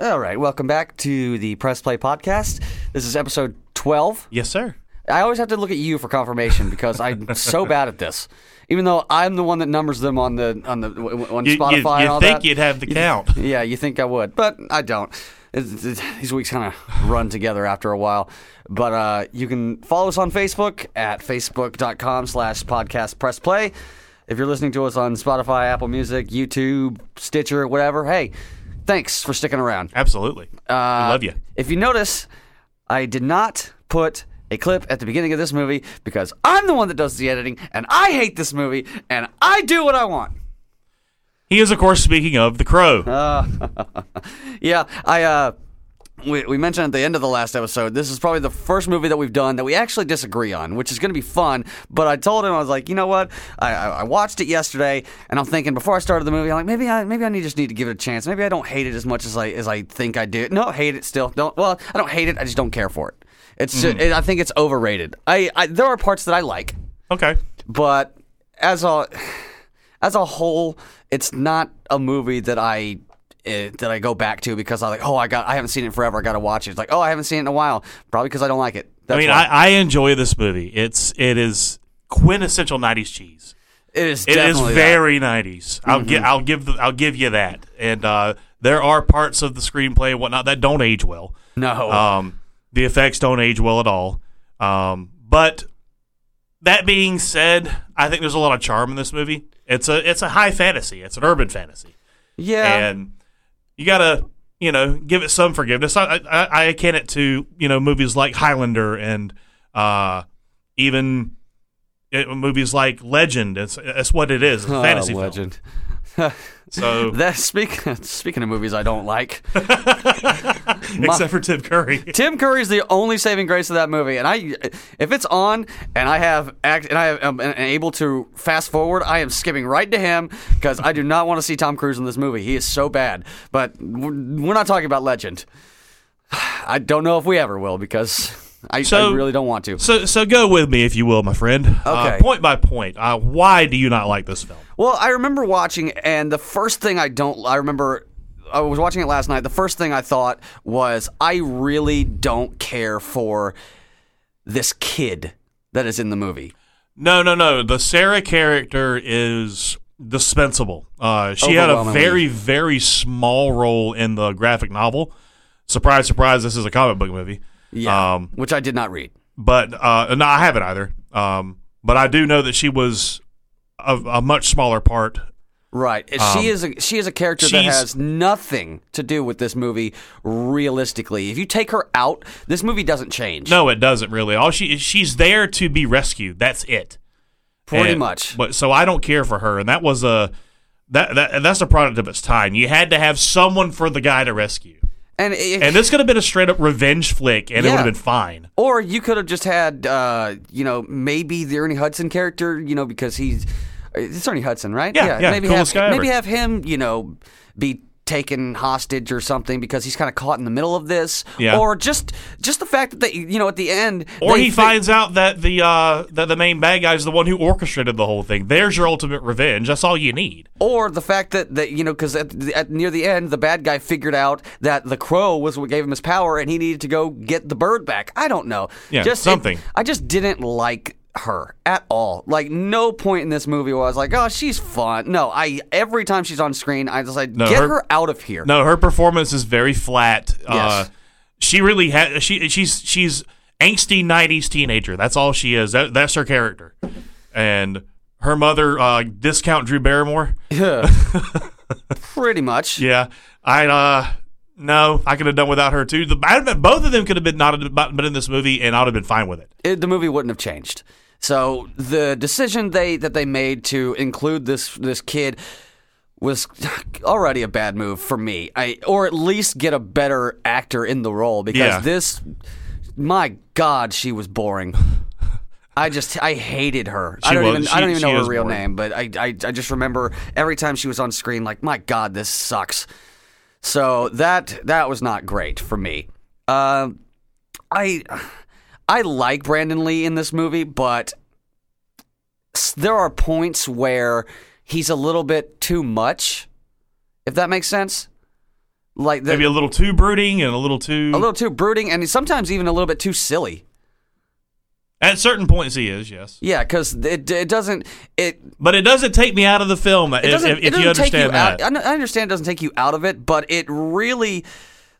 All right, welcome back to the Press Play podcast. This is episode 12. Yes, sir. I always have to look at you for confirmation because I'm so bad at this. Even though I'm the one that numbers them on the on the on You, you, Spotify you and all think that. you'd have the count. Yeah, you think I would, but I don't. It's- it's- these weeks kind of run together after a while. But uh, you can follow us on Facebook at facebook.com slash podcast press play. If you're listening to us on Spotify, Apple Music, YouTube, Stitcher, whatever, hey, thanks for sticking around. Absolutely. Uh, we love you. If you notice, I did not put a clip at the beginning of this movie because I'm the one that does the editing and I hate this movie and I do what I want. He is, of course, speaking of The Crow. Yeah, I uh we, we mentioned at the end of the last episode, this is probably the first movie that we've done that we actually disagree on, which is going to be fun. But I told him I was like, you know what? I, I, I watched it yesterday, and I'm thinking before I started the movie, I'm like, maybe I maybe I need, just need to give it a chance. Maybe I don't hate it as much as I as I think I do. No, hate it still. Don't. Well, I don't hate it. I just don't care for it. It's ju- mm-hmm. it, I think it's overrated. I, I there are parts that I like, okay. but as a as a whole, it's not a movie that I uh, that I go back to because I'm like, oh, I got I haven't seen it forever. I got to watch it. It's like, oh, I haven't seen it in a while. Probably because I don't like it. That's I mean. I, I enjoy this movie. It's it is quintessential '90s cheese. it is It is definitely that. very '90s. I'll give I'll give the, I'll give you that. And uh, there are parts of the screenplay and whatnot that don't age well. no. Um, the effects don't age well at all. Um, but that being said, I think there's a lot of charm in this movie. It's a it's a high fantasy. It's an urban fantasy. yeah, and you gotta you know give it some forgiveness. I, I, I akin it to you know movies like Highlander and uh, even uh, movies like Legend. It's that's what it is. It's a Oh, fantasy film. So That speak, speaking of movies I don't like, except for Tim Curry. Tim Curry is the only saving grace of that movie. And I, if it's on and I have act and I am um, able to fast forward, I am skipping right to him because I do not want to see Tom Cruise in this movie. He is so bad. But we're not talking about Legend. I don't know if we ever will because I, So- I really don't want to. So so go with me if you will, my friend. Uh, Okay. point by point. Uh, why do you not like this film? Well, I remember watching, and the first thing I don't, I remember. I was watching it last night. The first thing I thought was, I really don't care for this kid that is in the movie. No, no, no. The Sarah character is dispensable. Uh, she had a very, very small role in the graphic novel. Surprise, surprise! This is a comic book movie. Yeah, Um, which I did not read. but uh, no, I haven't either. Um, but I do know that she was a, a much smaller part. Right. she is a she is a character that Um, has nothing to do with this movie realistically. If you take her out, this movie doesn't change. No, it doesn't really. All she she's there to be rescued. That's it. pretty And- much. But so I don't care for her, and that was a that that that's a product of its time. You had to have someone for the guy to rescue. And, it, And this could have been a straight up revenge flick, and it would have been fine. Or you could have just had, uh, you know, maybe the Ernie Hudson character, you know, because he's it's Ernie Hudson, right? Yeah, yeah, maybe have maybe ever. have him, you know, be taken hostage or something because he's kind of caught in the middle of this. Yeah. Or just just the fact that they, you know, at the end, Or they he fi- finds out that the uh, that the main bad guy is the one who orchestrated the whole thing. There's your ultimate revenge. That's all you need. Or the fact that, that you know, because at, at near the end, the bad guy figured out that the crow was what gave him his power, and he needed to go get the bird back. I don't know. Yeah, just something. it- I just didn't like her at all. Like no point in this movie was like, oh, she's fun. No, I every time she's on screen, I just like No, get her- her, out of here. No, her performance is very flat. Uh, Yes. she really has. She she's she's angsty '90s teenager. That's all she is. That, that's her character. And her mother, uh, discount Drew Barrymore. Yeah. Pretty much. Yeah, I uh no, I could have done without her too. The, both of them could have been not been in this movie, and I'd have been fine with it. it, the movie wouldn't have changed. So the decision they that they made to include this this kid was already a bad move for me. I or at least get a better actor in the role because Yeah. this my god, she was boring. I just I hated her. I don't was- even she- I don't even know her real boring. name, but I, I I just remember every time she was on screen like my god, this sucks. So that that was not great for me. Uh, I I like Brandon Lee in this movie, but there are points where he's a little bit too much. If that makes sense. Like the, Maybe a little too brooding and a little too. a little too brooding, and sometimes even a little bit too silly. at certain points, he is, yes. Yeah, because it it doesn't it But it doesn't take me out of the film if, it doesn't, if, it if doesn't you understand take you that. out. I I understand it doesn't take you out of it, but it really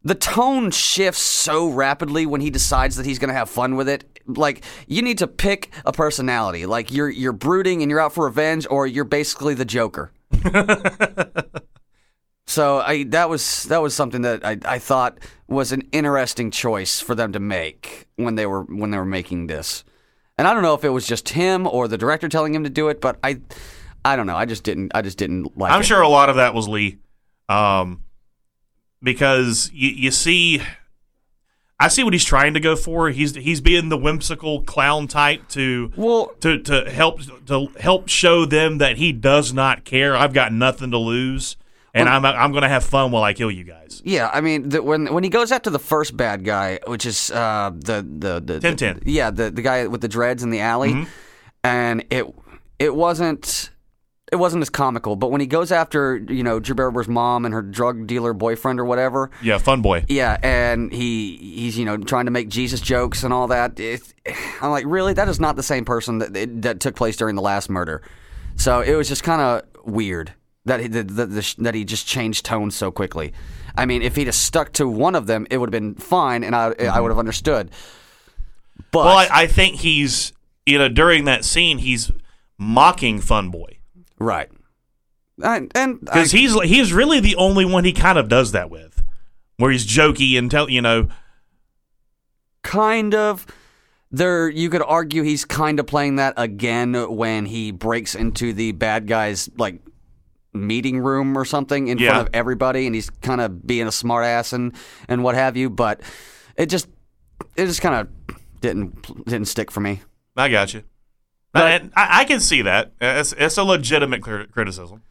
the tone shifts so rapidly when he decides that he's going to have fun with it. Like you need to pick a personality. Like you're you're brooding and you're out for revenge, or you're basically the Joker. so I that was that was something that I, I thought was an interesting choice for them to make when they were when they were making this. And I don't know if it was just him or the director telling him to do it, but I I don't know. I just didn't I just didn't like I'm it. sure a lot of that was Lee, um, because you, you see, I see what he's trying to go for. He's he's being the whimsical clown type to Well, to to help to help show them that he does not care. I've got nothing to lose, and I'm I'm going to have fun while I kill you guys. Yeah, I mean, the, when when he goes after the first bad guy, which is uh, the the the, the Tintin. yeah, the the guy with the dreads in the alley, Mm-hmm. and it it wasn't it wasn't as comical. But when he goes after you know Drew Barrymore's mom and her drug dealer boyfriend or whatever, Yeah, fun boy. yeah, and he he's you know trying to make Jesus jokes and all that. It, I'm like, really? That is not the same person that that took place during the last murder. So it was just kind of weird that he that, that, the, that he just changed tone so quickly. I mean, if he'd have stuck to one of them, it would have been fine, and I I mm-hmm. would have understood. But Well, I, I think he's you know during that scene he's mocking fun boy right, I, and because he's he's really the only one he kind of does that with, where he's jokey and tell you know kind of there you could argue he's kind of playing that again when he breaks into the bad guy's like meeting room or something in Yeah. front of everybody and he's kind of being a smartass and and what have you but it just it just kind of didn't didn't stick for me I got you. And I, I can see that. It's, it's a legitimate criticism.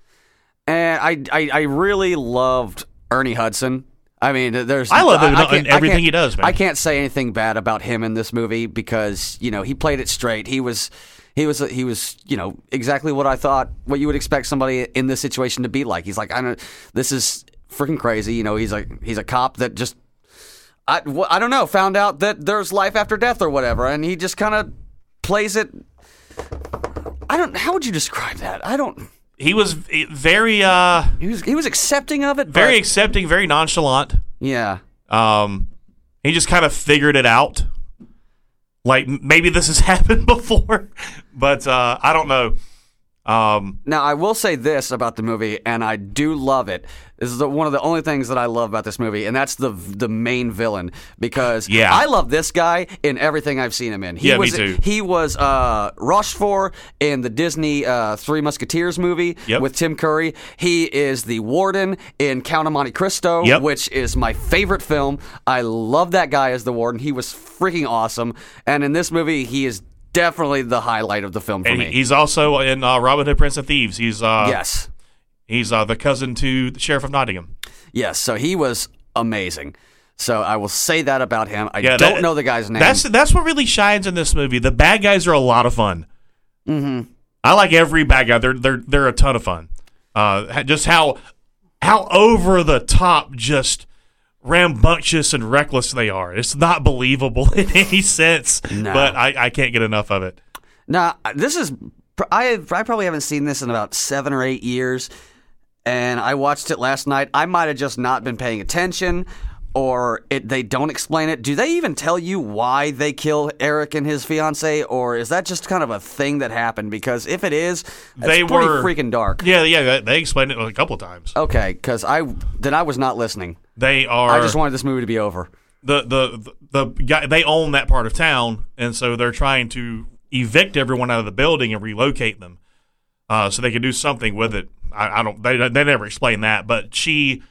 and I, I I really loved Ernie Hudson. I mean, there's I love him in can't- everything he does, man. I can't say anything bad about him in this movie because you know he played it straight. He was he was he was you know exactly what I thought what you would expect somebody in this situation to be like. He's like I don't this is freaking crazy. You know, he's like he's a cop that just I, I don't know found out that there's life after death or whatever, and he just kind of plays it. I don't. How would you describe that? I don't. He was very uh He was he was accepting of it. very but- accepting, very nonchalant. yeah. Um, he just kind of figured it out. Like maybe this has happened before, but uh, I don't know. Um, Now I will say this about the movie, and I do love it. This is the, one of the only things that I love about this movie, and that's the the main villain because Yeah. I love this guy in everything I've seen him in. He Yeah, me was, too. He was uh, Rochefort in the Disney uh, Three Musketeers movie Yep. with Tim Curry. He is the warden in Count of Monte Cristo, Yep. which is my favorite film. I love that guy as the warden. He was freaking awesome, and in this movie, he is definitely the highlight of the film for and me. he's also in uh, Robin Hood, Prince of Thieves. He's uh, yes. he's uh, the cousin to the sheriff of Nottingham. Yes, so he was amazing. So I will say that about him. I Yeah, don't that- know the guy's name. That's that's what really shines in this movie. The bad guys are a lot of fun. Mm-hmm. I like every bad guy. They're they're they're a ton of fun. Uh, just how how over the top, just rambunctious and reckless they are. It's not believable in any sense. No. But I, I can't get enough of it. now this is I I probably haven't seen this in about seven or eight years, and I watched it last night. I might have just not been paying attention. Or it, they don't explain it. Do they even tell you why they kill Eric and his fiance, or is that just kind of a thing that happened? Because if it is, They pretty were- freaking dark. Yeah, yeah. They, explained it a couple times. Okay, because I then I was not listening. They are. I just wanted this movie to be over. the the the guy they own that part of town, and so they're trying to evict everyone out of the building and relocate them, uh, so they can do something with it. I, I don't. They they never explain that, but she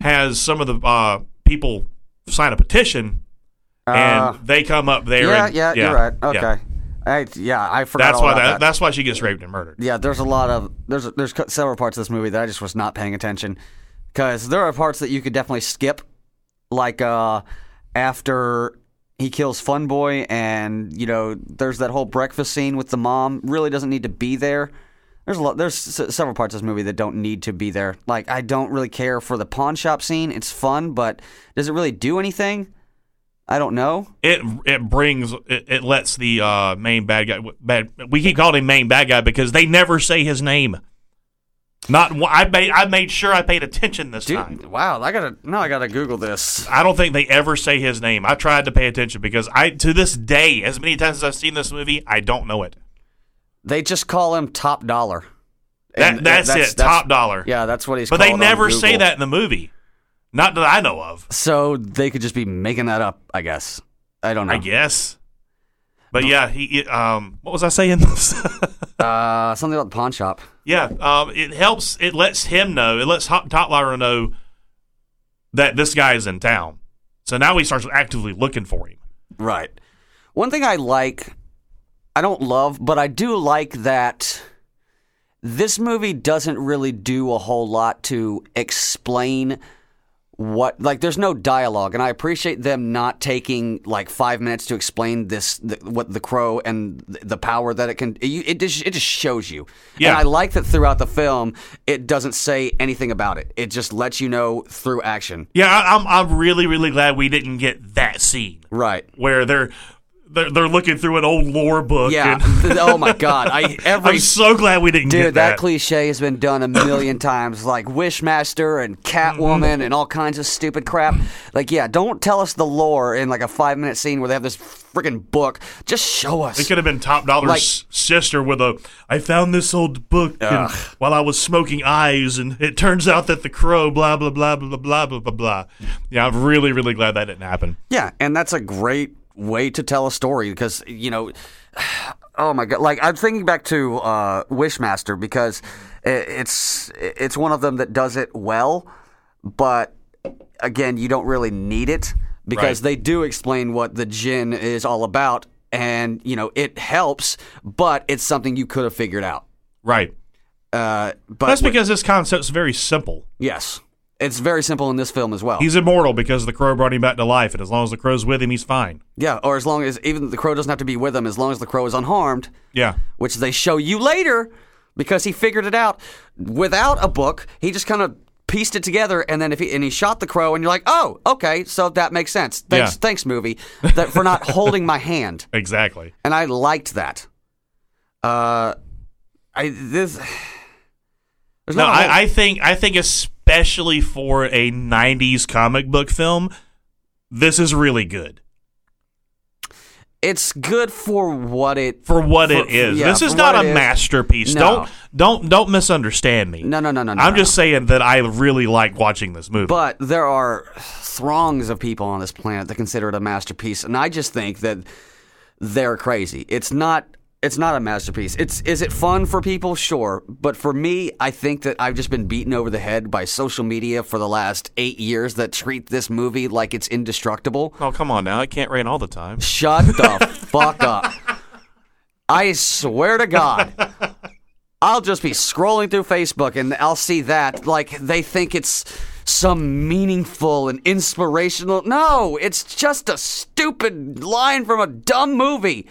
has some of the uh, people sign a petition, and they come up there. Uh, Yeah, and, yeah, you're right. yeah. Okay. I, yeah, I forgot That's why about that, that. that's why she gets raped and murdered. yeah, there's a lot of there's there's several parts of this movie that I just was not paying attention because there are parts that you could definitely skip, like uh after he kills Fun Boy and you know there's that whole breakfast scene with the mom really doesn't need to be there. There's a lot. There's s- several parts of this movie that don't need to be there. Like I don't really care for the pawn shop scene. It's fun, but does it really do anything? I don't know. It it brings it, it lets the uh, main bad guy bad. We keep calling him main bad guy because they never say his name. Not I made I made sure I paid attention this time. Wow! I gotta now. I gotta Google this. I don't think they ever say his name. I tried to pay attention because I to this day, as many times as I've seen this movie, I don't know it. They just call him Top Dollar. That, And that's, it, top dollar. Yeah, that's what he's. but they never say that in the movie. Not that I know of. So they could just be making that up. I guess. I don't know. I guess. But yeah, he um what was I saying? Uh, something about the pawn shop. yeah, um it helps it lets him know, it lets Top Dollar know that this guy is in town. So now he starts actively looking for him. Right. One thing I like, I don't love, but I do like that this movie doesn't really do a whole lot to explain what like there's no dialogue and i appreciate them not taking like five minutes to explain this the, what the crow and the power that it can it, it just it just shows you. Yeah. and i like that throughout the film it doesn't say anything about it. It just lets you know through action. Yeah, I, I'm I'm really really glad we didn't get that scene. Right. Where they're they're, they're looking through an old lore book. yeah and- oh my god i every I'm so glad we didn't Dude, get that, that. cliche has been done a million times, like Wishmaster and Catwoman Mm-hmm. and all kinds of stupid crap. Like, yeah, don't tell us the lore in like a five minute scene where they have this freaking book. Just show us. It could have been Top Dollar's Like- sister with a. I found this old book and- while I was smoking eyes, and it turns out that the crow. Blah blah blah blah blah blah blah blah. Yeah, I'm really really glad that didn't happen. Yeah, and that's a great way to tell a story because you know, oh my god! Like I'm thinking back to uh, Wishmaster because it's it's one of them that does it well, but again, you don't really need it because Right. they do explain what the djinn is all about, and you know it helps, but it's something you could have figured out. Right. Uh, but That's because this concept's very simple. yes, it's very simple in this film as well. He's immortal because the crow brought him back to life, and as long as the crow's with him, he's fine. yeah, or as long as even the crow doesn't have to be with him, as long as the crow is unharmed. Yeah. which they show you later because he figured it out without a book. He just kind of pieced it together, and then if he and he shot the crow, and you're like, oh, okay, so that makes sense. Thanks, Yeah. thanks, movie, that for not holding my hand, Exactly. and I liked that. Uh, I this. There's No, not a whole- I, I think I think especially for a '90s comic book film, this is really good it's good for what it. for what For- it is. yeah, this is not a masterpiece. No. Don't don't don't misunderstand me. No, no, no, no, no. I'm no. just saying that I really like watching this movie. But there are throngs of people on this planet that consider it a masterpiece, and I just think that they're crazy. It's not. It's not a masterpiece. It's is it fun for people? Sure, but for me, I think that I've just been beaten over the head by social media for the last eight years that treat this movie like it's indestructible. oh come on now, it can't rain all the time. Shut the fuck up. I swear to God. I'll just be scrolling through Facebook and I'll see that like they think it's some meaningful and inspirational. No, it's just a stupid line from a dumb movie.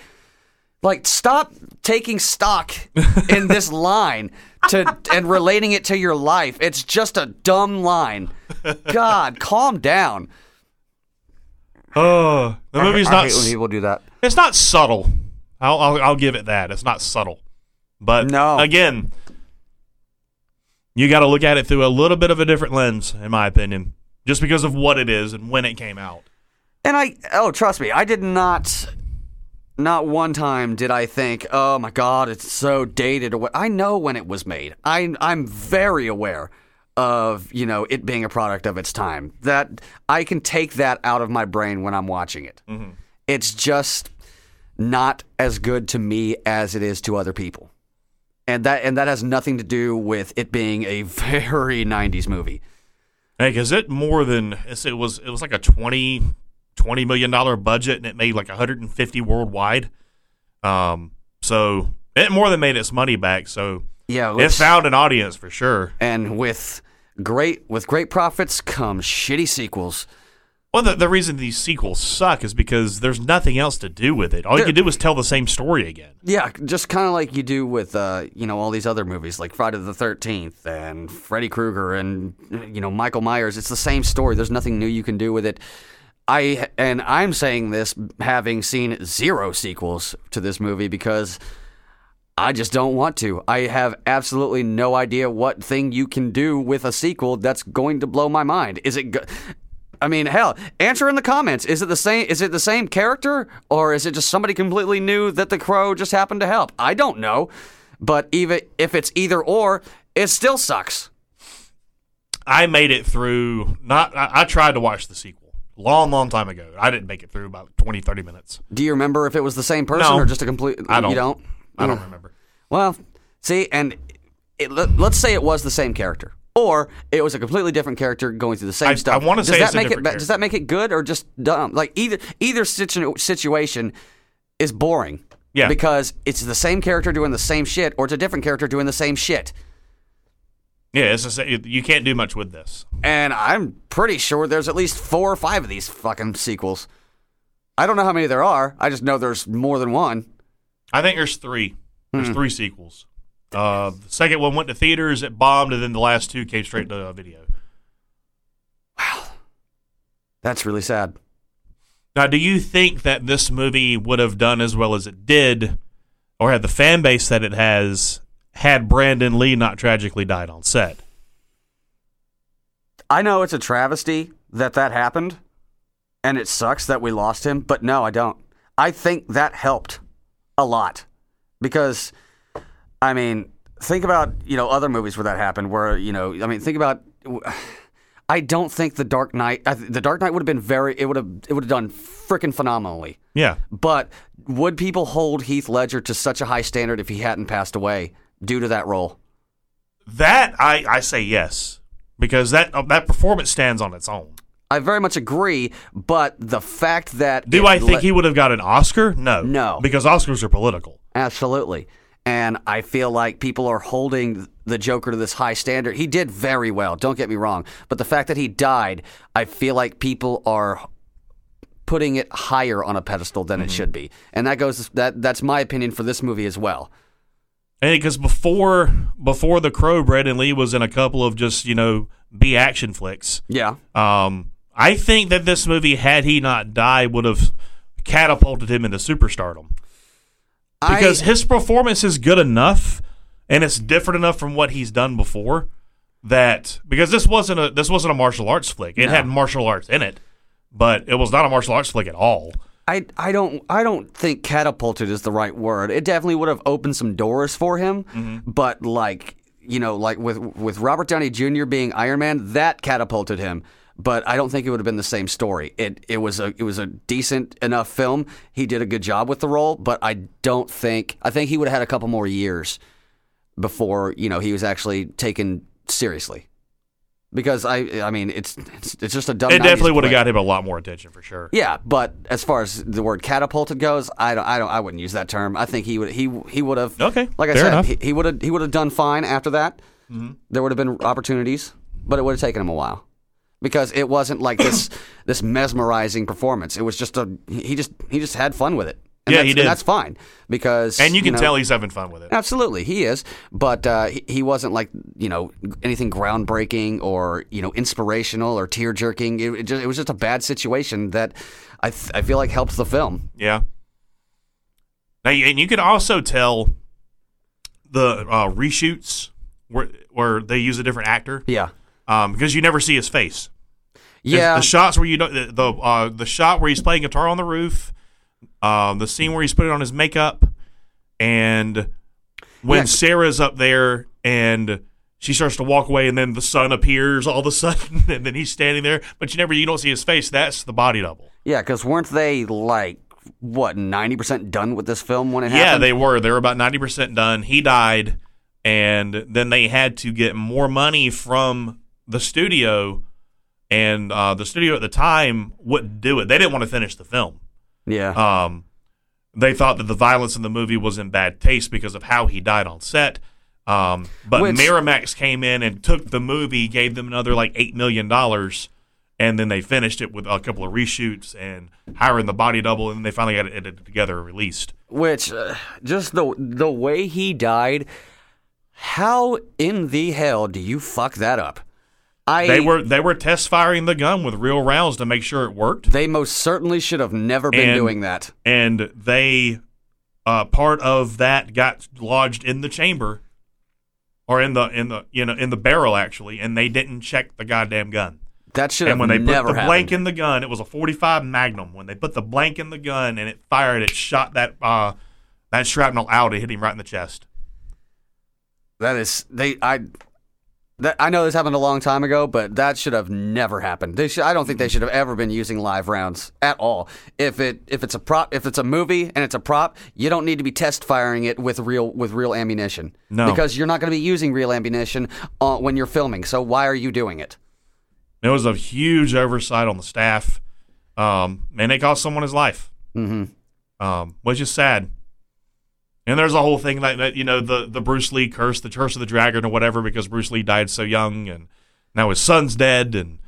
Like stop taking stock in this line to and relating it to your life. It's just a dumb line. God, calm down. Oh, the movie's I not. hate when people do that. It's not subtle. I'll, I'll I'll give it that. It's not subtle. But No. again, you got to look at it through a little bit of a different lens, in my opinion, just because of what it is and when it came out. And I oh trust me, I did not not one time did I think, "Oh my god, it's so dated." Or what. I know when it was made. I I'm very aware of, you know, it being a product of its time. That I can take that out of my brain when I'm watching it. Mm-hmm. It's just not as good to me as it is to other people. And that and that has nothing to do with it being a very 90s movie. Hey, is it more than it was it was like a 20, 20 million dollar budget and it made like 150 worldwide. Um, so it more than made its money back. So Yeah, it found an audience for sure. and with great with great profits come shitty sequels. Well, the, the reason these sequels suck is because there's nothing else to do with it. All you can do is tell the same story again. Yeah, just kind of like you do with uh, you know all these other movies like Friday the Thirteenth and Freddy Krueger and you know Michael Myers. It's the same story. There's nothing new you can do with it. I and I'm saying this having seen zero sequels to this movie because I just don't want to. I have absolutely no idea what thing you can do with a sequel that's going to blow my mind. Is it? Go- I mean, hell, answer in the comments. Is it the same? Is it the same character, or is it just somebody completely new that the crow just happened to help? I don't know, but even if it's either or, it still sucks. I made it through. Not. I, I tried to watch the sequel long, long time ago. I didn't make it through about 20, 30 minutes. Do you remember if it was the same person No. or just a complete? I don't. You don't. I don't remember. Well, see, and it, let, let's say it was the same character, or it was a completely different character going through the same I- stuff. I wanna Does say that make it ba- does that make it good or just dumb? Like either either situ- situation is boring. Yeah. Because it's the same character doing the same shit, or it's a different character doing the same shit. Yeah, it's sa- you can't do much with this. And I'm pretty sure there's at least four or five of these fucking sequels. I don't know how many there are. I just know there's more than one. I think there's three. There's Hmm. three sequels. Uh, the second one went to theaters, it bombed, and then the last two came straight to uh, video. Wow. That's really sad. Now, do you think that this movie would have done as well as it did, or had the fan base that it has, had Brandon Lee not tragically died on set? I know it's a travesty that that happened, and it sucks that we lost him, but no, I don't. I think that helped a lot because, I mean, think about you know other movies where that happened. Where you know, I mean, think about. I don't think the Dark Knight. The Dark Knight would have been very. It would have. It would have done freaking phenomenally. Yeah. But would people hold Heath Ledger to such a high standard if he hadn't passed away due to that role? That, I, I say yes, because that, uh, that performance stands on its own. I very much agree, but the fact that Do I think he would have got an Oscar? No. No. Because Oscars are political. Absolutely. And I feel like people are holding the Joker to this high standard. He did very well, don't get me wrong. But the fact that he died, I feel like people are putting it higher on a pedestal than it should be. And that goes that that's my opinion for this movie as well. And because before before the Crow, Brandon Lee was in a couple of just you know B action flicks. Yeah. Um, I think that this movie, had he not died, would have catapulted him into superstardom because I, his performance is good enough and it's different enough from what he's done before. That because this wasn't a this wasn't a martial arts flick. It No. had martial arts in it, but it was not a martial arts flick at all. I I don't I don't think catapulted is the right word. It definitely would have opened some doors for him, mm-hmm. but like you know, like with with Robert Downey Jr. being Iron Man, that catapulted him. But I don't think it would have been the same story. It it was a it was a decent enough film. He did a good job with the role, but I don't think I think he would have had a couple more years before you know he was actually taken seriously. Because I I mean it's it's, it's just a dumb. It definitely would have got him a lot more attention for sure. Yeah, but as far as the word catapulted goes, I don't, I don't, I wouldn't use that term. I think he would, he, he would have. Okay, like I said, enough. Mm-hmm. he, he would have, he would have done fine after that. There would have been opportunities, but it would have taken him a while because it wasn't like this, this mesmerizing performance. It was just a, he just, he just had fun with it. And Yeah, he did. that's fine because, And you can know, tell he's having fun with it. Absolutely, he is, but uh, he, he wasn't like you know anything groundbreaking or you know inspirational or tear jerking. It, it, just, it was just a bad situation that I th- I feel like helped the film. Yeah. Now, and you can also tell the uh, reshoots where where they use a different actor Yeah, um, because you never see his face. Yeah, the shots where you don't the the, uh, the shot where he's playing guitar on the roof, um, the scene where he's putting on his makeup, and when Yeah. Sarah's up there and she starts to walk away, and then the sun appears all of a sudden, and then he's standing there, but you never you don't see his face. That's the body double. yeah. Because weren't they like what ninety percent done with this film when it Yeah, happened? Yeah, they were. They were about ninety percent done. He died, and then they had to get more money from the studio, and uh, the studio at the time wouldn't do it. They didn't want to finish the film. Yeah, Um, they thought that the violence in the movie was in bad taste because of how he died on set. Um, but Which- Miramax came in and took the movie, gave them another like eight million dollars, and then they finished it with a couple of reshoots and hiring the body double, and then they finally got it edited together and released. Which, uh, just the the way he died, how in the hell do you fuck that up? I They were they were test firing the gun with real rounds to make sure it worked, they most certainly should have never been And- doing that. and they uh, part of that got lodged in the chamber or in the in the you know in the barrel actually, and they didn't check the goddamn gun. That should And have when they put the happened. blank in the gun, it was a 45 Magnum. When they put the blank in the gun and it fired, it shot that uh, that shrapnel out. It hit him right in the chest. That is they I that I know this happened a long time ago, but that should have never happened. They should, I don't think they should have ever been using live rounds at all. If it if it's a prop if it's a movie and it's a prop, you don't need to be test firing it with real with real ammunition. No. because you're not going to be using real ammunition uh, when you're filming. So why are you doing it? It was a huge oversight on the staff, um, and it cost someone his life, Mm-hmm. um, which is sad. And there's a whole thing like that, you know, the the Bruce Lee curse, the curse of the dragon, or whatever, because Bruce Lee died so young, and now his son's dead, and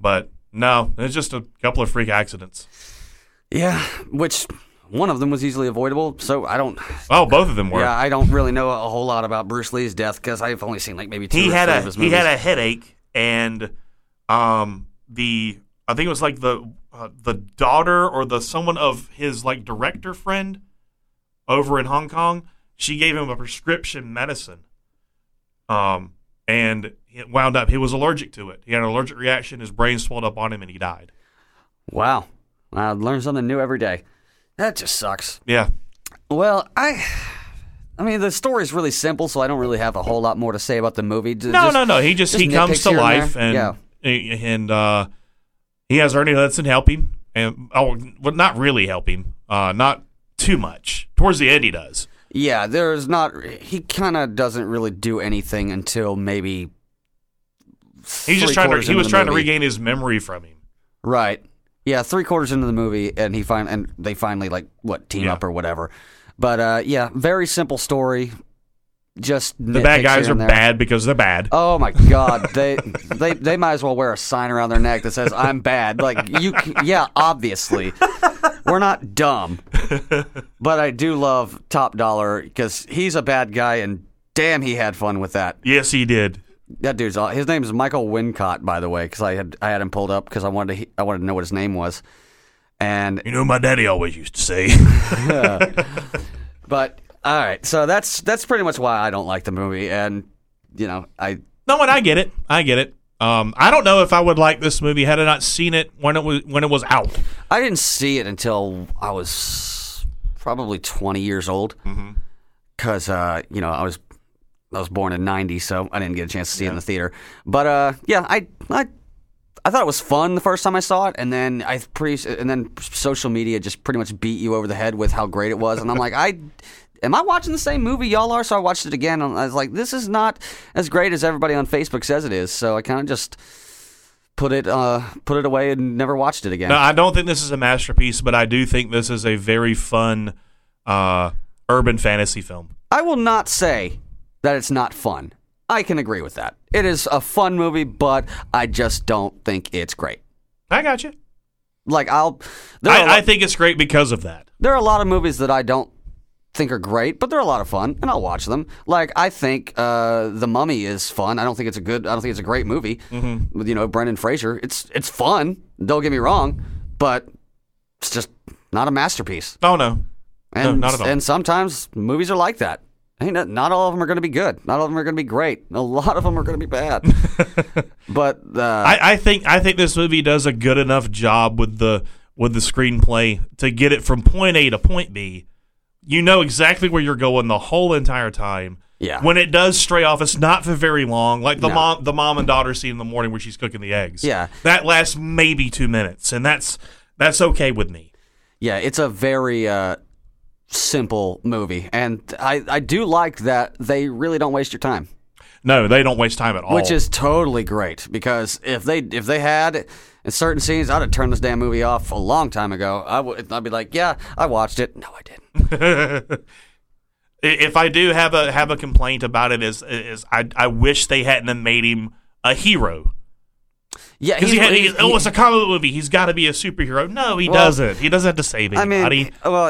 but no, it's just a couple of freak accidents. Yeah, which one of them was easily avoidable. So I don't. Oh, both of them were. Yeah, I don't really know a whole lot about Bruce Lee's death because I've only seen like maybe two. he had a of his he had a headache and um the I think it was like the uh, the daughter or the someone of his like director friend over in Hong Kong she gave him a prescription medicine um and it wound up he was allergic to it he had an allergic reaction his brain swelled up on him and he died Wow. I learn something new every day. That just sucks. yeah Well, I I mean the story's really simple, so I don't really have a whole lot more to say about the movie. J- no no no he just, just he comes to here and life and Yeah. and uh he has Ernie Hudson help him and oh well not really help him uh not too much towards the end he does Yeah, there's not he kind of doesn't really do anything until maybe he's just trying to he was trying to regain his memory from him Right. Yeah, three quarters into the movie, and he fin- and they finally like what team Yeah. up or whatever. But uh, yeah, very simple story. Just the bad guys are bad because they're bad. Oh my god, they they they might as well wear a sign around their neck that says "I'm bad." Like you, yeah, obviously, we're not dumb, but I do love Top Dollar because he's a bad guy, and damn, he had fun with that. yes he did. That dude's his name is Michael Wincott, by the way, because I had I had him pulled up because I wanted to I wanted to know what his name was, and you know my daddy always used to say. But all right, so that's that's pretty much why I don't like the movie, and you know I no and I get it. I get it. Um I don't know if I would like this movie had I not seen it when it was when it was out. I didn't see it until I was probably 20 years old. Because, uh, you know, I was I was born in 90, so I didn't get a chance to see it in the theater. But, uh, yeah, I, I I thought it was fun the first time I saw it, and then I pretty and then social media just pretty much beat you over the head with how great it was, and I'm like, I am I watching the same movie y'all are? So I watched it again, and I was like, this is not as great as everybody on Facebook says it is. So I kind of just put it uh put it away and never watched it again. no I don't think this is a masterpiece but I do think this is a very fun uh urban fantasy film I will not say that it's not fun. I can agree with that. It is a fun movie, but I just don't think it's great. I got you Like I'll, there are, a I, I lot, think it's great because of that there are a lot of movies that I don't think are great, but they're a lot of fun, and I'll watch them. Like I think uh, The Mummy is fun. I don't think it's a good. I don't think it's a great movie. Mm-hmm. With you know Brendan Fraser, it's it's fun. Don't get me wrong, but it's just not a masterpiece. oh no And not at all. and sometimes movies are like that. Ain't not, not all of them are going to be good. Not all of them are going to be great. A lot of them are going to be bad. but uh, I, I think I think this movie does a good enough job with the with the screenplay to get it from point A to point B. You know exactly where you're going the whole entire time. Yeah. When it does stray off, it's not for very long. Like the No. mom the mom and daughter scene in the morning where she's cooking the eggs. Yeah. That lasts maybe two minutes, and that's that's okay with me. yeah, it's a very uh, simple movie, and I I do like that they really don't waste your time, No, they don't waste time at all. which is totally great. Because if they if they had in certain scenes, I'd have turned this damn movie off a long time ago. I would I'd be like, yeah, I watched it. No, I didn't. If I do have a have a complaint about it is is I I wish they hadn't have made him a hero. Yeah, Because he, he's- had, he, he's- oh, it's a comic movie. He's got to be a superhero. No, he doesn't. He doesn't have to save I anybody. mean, well,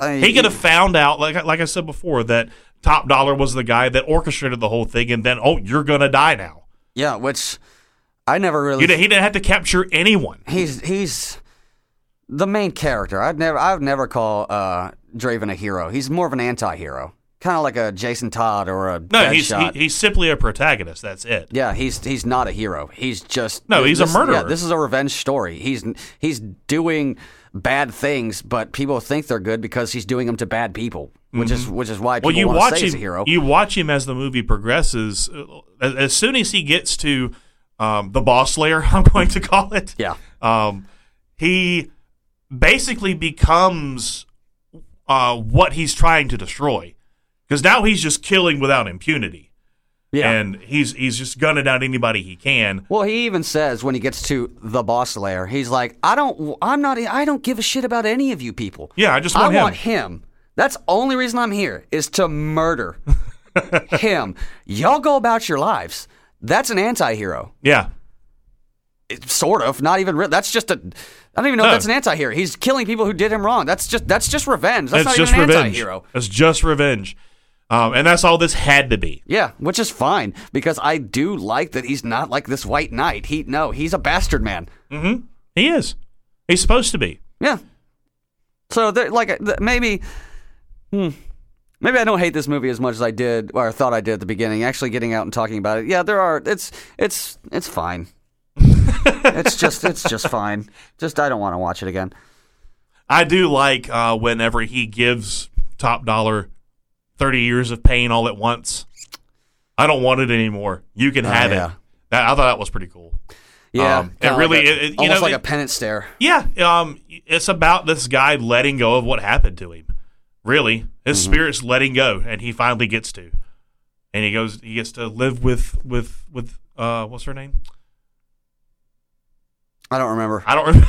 I mean, he could have found out, like like I said before, that Top Dollar was the guy that orchestrated the whole thing, and then oh, you're gonna die now. yeah, which I never really. You didn't- he didn't have to capture anyone. he's he's the main character. I'd never I'd never call uh, Draven a hero. He's more of an anti-hero, kind of like a Jason Todd or a No, he's he, he's simply a protagonist. That's it. yeah, he's he's not a hero. He's just No, he's a murderer. Yeah, this is a revenge story. He's he's doing bad things, but people think they're good because he's doing them to bad people, which is which is why people Mm-hmm. Well, you want watch to say he's him. a hero. You watch him as the movie progresses. uh, as soon as he gets to um, the boss lair, I'm going to call it. yeah, um, he basically becomes uh, what he's trying to destroy. Because now he's just killing without impunity, yeah. and he's he's just gunning down anybody he can. Well, he even says when he gets to the boss lair, he's like, "I don't, I'm not, I don't give a shit about any of you people. Yeah, I just I want him. want him. That's the only reason I'm here is to murder him. Y'all go about your lives. That's an anti-hero, Yeah, It- sort of. Not even real. That's just a. I don't even know No. if that's an anti-hero. He's killing people who did him wrong. That's just that's just revenge. That's it's not just even an revenge. anti-hero. It's just revenge, um, and that's all this had to be. Yeah, which is fine because I do like that he's not like this white knight. He no, he's a bastard man. Mm-hmm. He is. He's supposed to be. Yeah. So like maybe, hmm, maybe I don't hate this movie as much as I did or I thought I did at the beginning. Actually, getting out and talking about it, yeah, there are. It's it's it's fine. it's just it's just fine. Just I don't want to watch it again. I do like uh, whenever he gives Top Dollar thirty years of pain all at once. I don't want it anymore. You can have Oh, yeah. it. That, I thought that was pretty cool. Yeah, Um, it really- like a- it- it- you almost know, like it- a penance stare. Yeah, um, it's about this guy letting go of what happened to him. Really, his Mm-hmm. spirit's letting go, and he finally gets to, and he goes, he gets to live with with with uh, what's her name? I don't remember. I don't remember.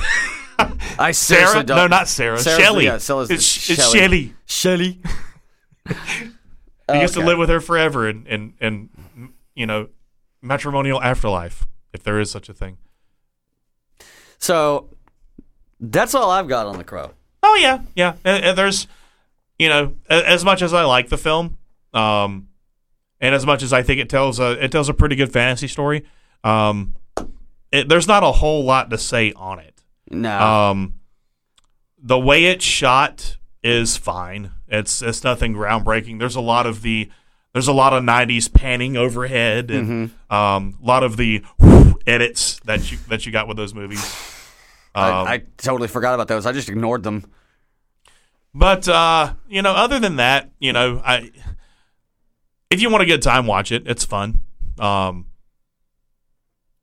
I Sarah? don't. No, not Sarah. Sarah's- Shelley. yeah, Sarah's- it's it's Shelley. Shelley. Shelly. He gets to live with her forever, and and and you know, matrimonial afterlife, if there is such a thing. So that's all I've got on the crow. Oh yeah, yeah. And, and there's, you know, as much as I like the film, um, and as much as I think it tells a it tells a pretty good fantasy story, um, it, there's not a whole lot to say on it. No. Um, the way it's shot is fine. It's it's nothing groundbreaking. There's a lot of the there's a lot of '90s panning overhead and um, a lot of the edits that you that you got with those movies. Um, I, I totally forgot about those. I just ignored them. But uh, you know, other than that, you know, I if you want a good time, watch it. It's fun. Um,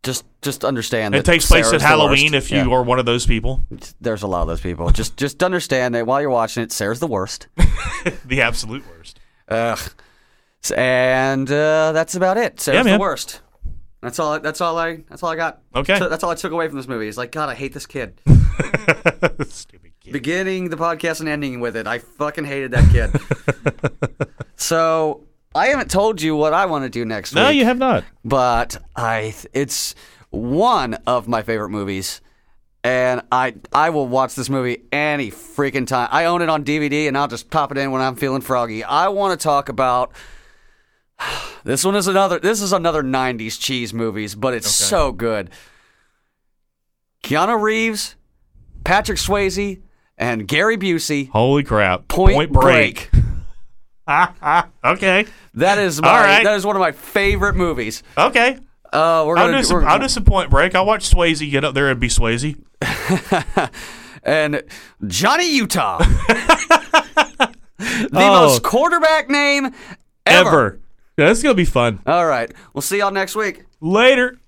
Just just understand it takes place Sarah's at Halloween if you Yeah. are one of those people. There's a lot of those people. just just understand that while you're watching it, Sarah's the worst. the absolute worst. Ugh. And uh, that's about it. Sarah's the man. worst. That's all. That's all I. That's all I got. Okay. So that's all I took away from this movie. Is like, God, I hate this kid. Stupid kid. Beginning the podcast and ending with it, I fucking hated that kid. so I haven't told you what I want to do next No, week. you have not. but I it's one of my favorite movies. And I I will watch this movie any freaking time. I own it on DVD and I'll just pop it in when I'm feeling froggy. I want to talk about this one is another this is another 90s cheese movies, but it's so good. Keanu Reeves, Patrick Swayze, and Gary Busey. Holy crap! Point, break. okay, That is my All right. that is one of my favorite movies. okay. Uh, we're I'll gonna do some. I'll do some Point Break. I'll watch Swayze get up there and be Swayze. and Johnny Utah. the Oh. most quarterback name ever. Ever. Yeah, this is gonna be fun. All right. We'll see y'all next week. Later.